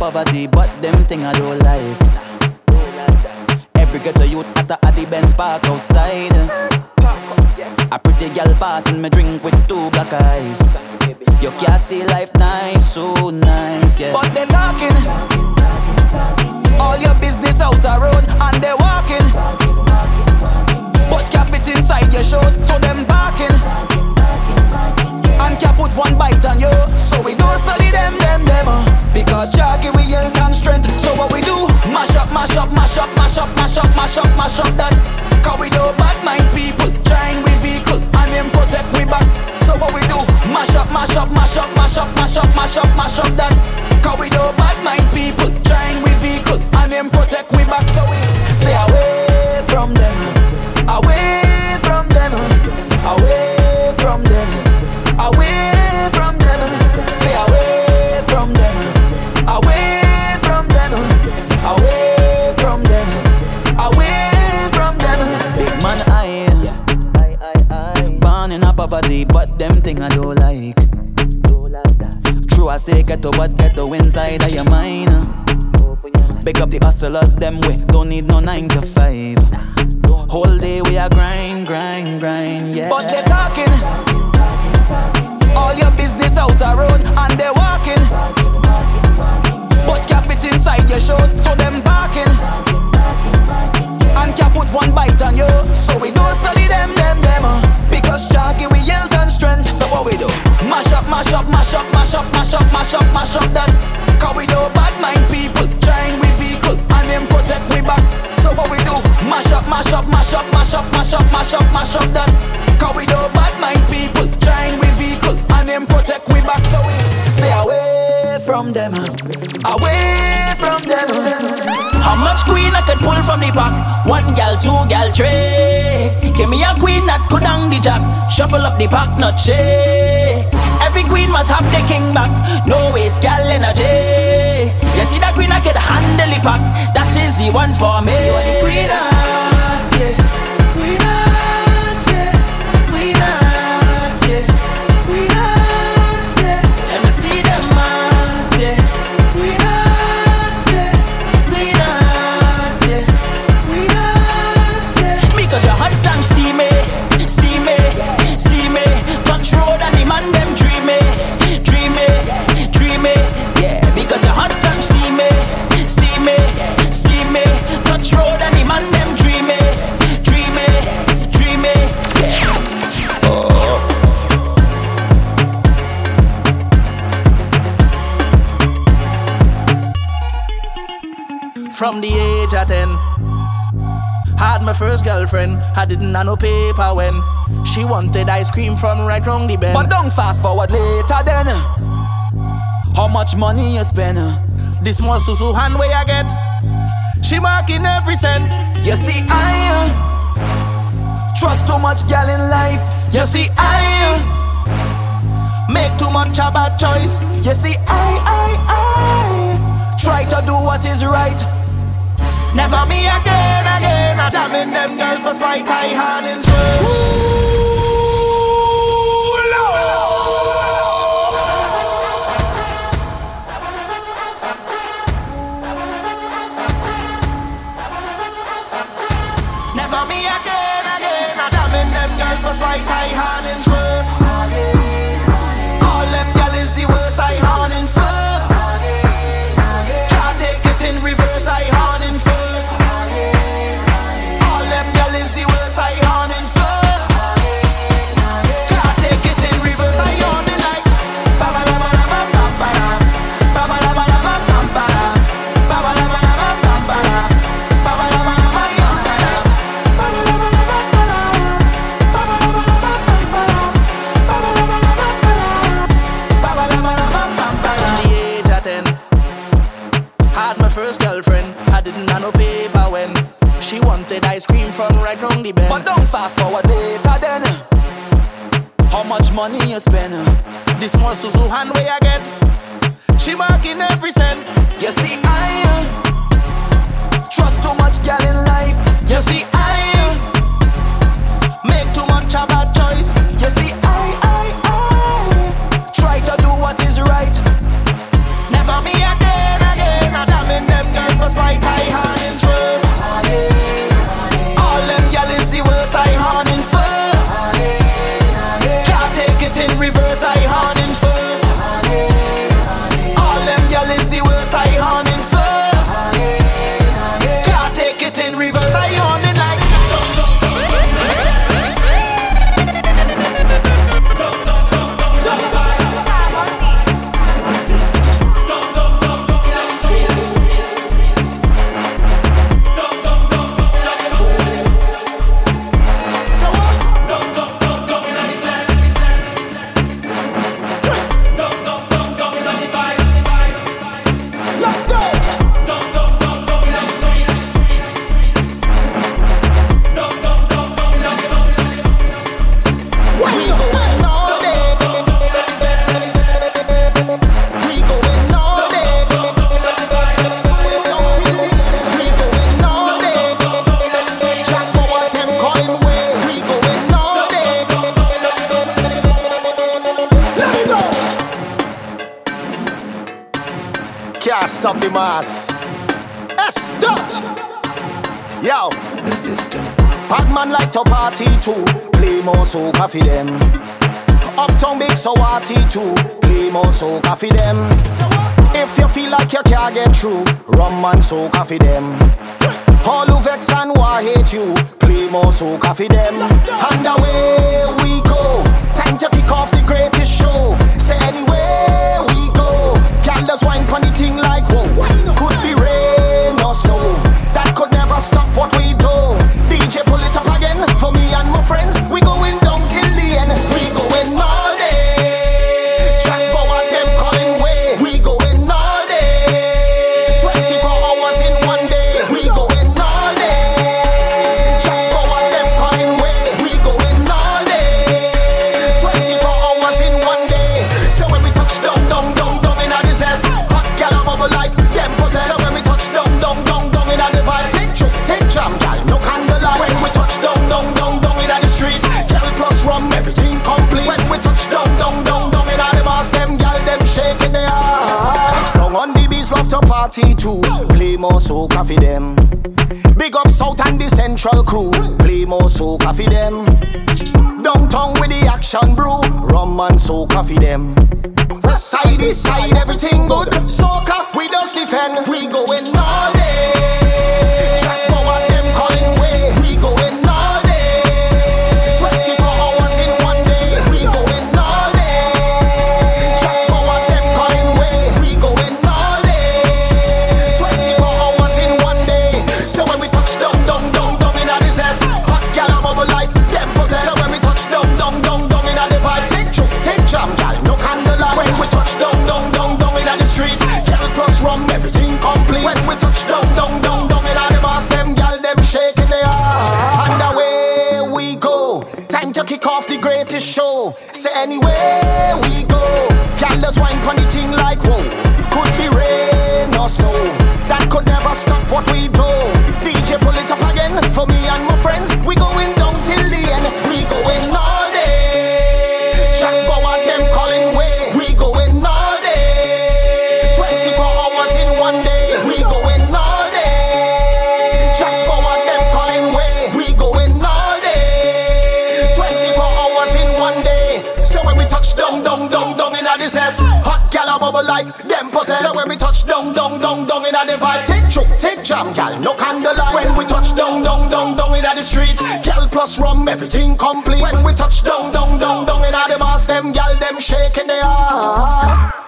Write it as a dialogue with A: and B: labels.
A: poverty, but them thing I don't like. Every ghetto youth at the Addy Benz park outside. A pretty girl passing me drink with two black eyes. You can't see life nice, so nice, yeah. But they talking. Mash up, mash up, that. Cause we do bad mind people, trying we vehicle, and them protect we back. So what we do? Mash up, mash up, mash up, mash up, mash up, mash up, mash up that. Cause we do bad mind people, trying we vehicle, and them protect we back. So we stay away from them, thing I don't like. True, I say ghetto, but ghetto inside of your mind. Pick up the hustlers, them way. Don't need no nine to five. Whole day we are grind, grind, grind, yeah. But they talking. All your business out the road and they walking. Mash up, mash up, that. Cause we do bad mind people, trying we vehicle, and them protect we back. So we stay away from them, away from them.
B: How much queen I could pull from the pack? One gal, two gal, three. Give me a queen that could hang the jack. Shuffle up the pack, not shake. Every queen must have the king back. No waste gal energy. You see that queen I could handle the pack. That is the one for me. You are the queen yeah. From the age of 10 Had my first girlfriend I didn't have no paper when She wanted ice cream from right round the bend
A: But don't fast forward later then. How much money you spend?
B: The small susu hand way I get She marking every cent
A: You see, I uh, trust too much gal in life. You see, I uh,
B: Make too much a bad choice
A: you see, I, I, I try to do what is right.
B: Never me again, again I jamming them girl for spite I hand in first Never me again, again I jamming them girl for spite I hand in
A: money you spend?
B: The small susu hand way I get She marking every cent
A: You see,
C: the. S dot. Yo.
D: The system.
C: Badman like to party too. Play more soca for them. Uptown big so party too. Play more soca for them. If you feel like you can't get through, rum and soca for them. All who vex and who hate you, play more soca for them. And away we go. 42. Play more soca for them. Big up South and the Central crew. Play more soca for them. Downtown with the action brew. Rum and soca for them. West side, east side, everything good. Soca, we just defend. We kick off the greatest show. Say anywhere we go, just wine pon the thing like whoa. Could be rain or snow. That could never stop what we do. DJ pull it up again for me and my friends. We going down hot gal a bubble like them possess. So when we touch down, down, down, down in the vibe, take choke, take jam, gal, no candlelight. When we touch down, down, down, down in the street, gal plus rum, everything complete. When we touch down, down, down, down in the bars, them gal, them shaking their heart.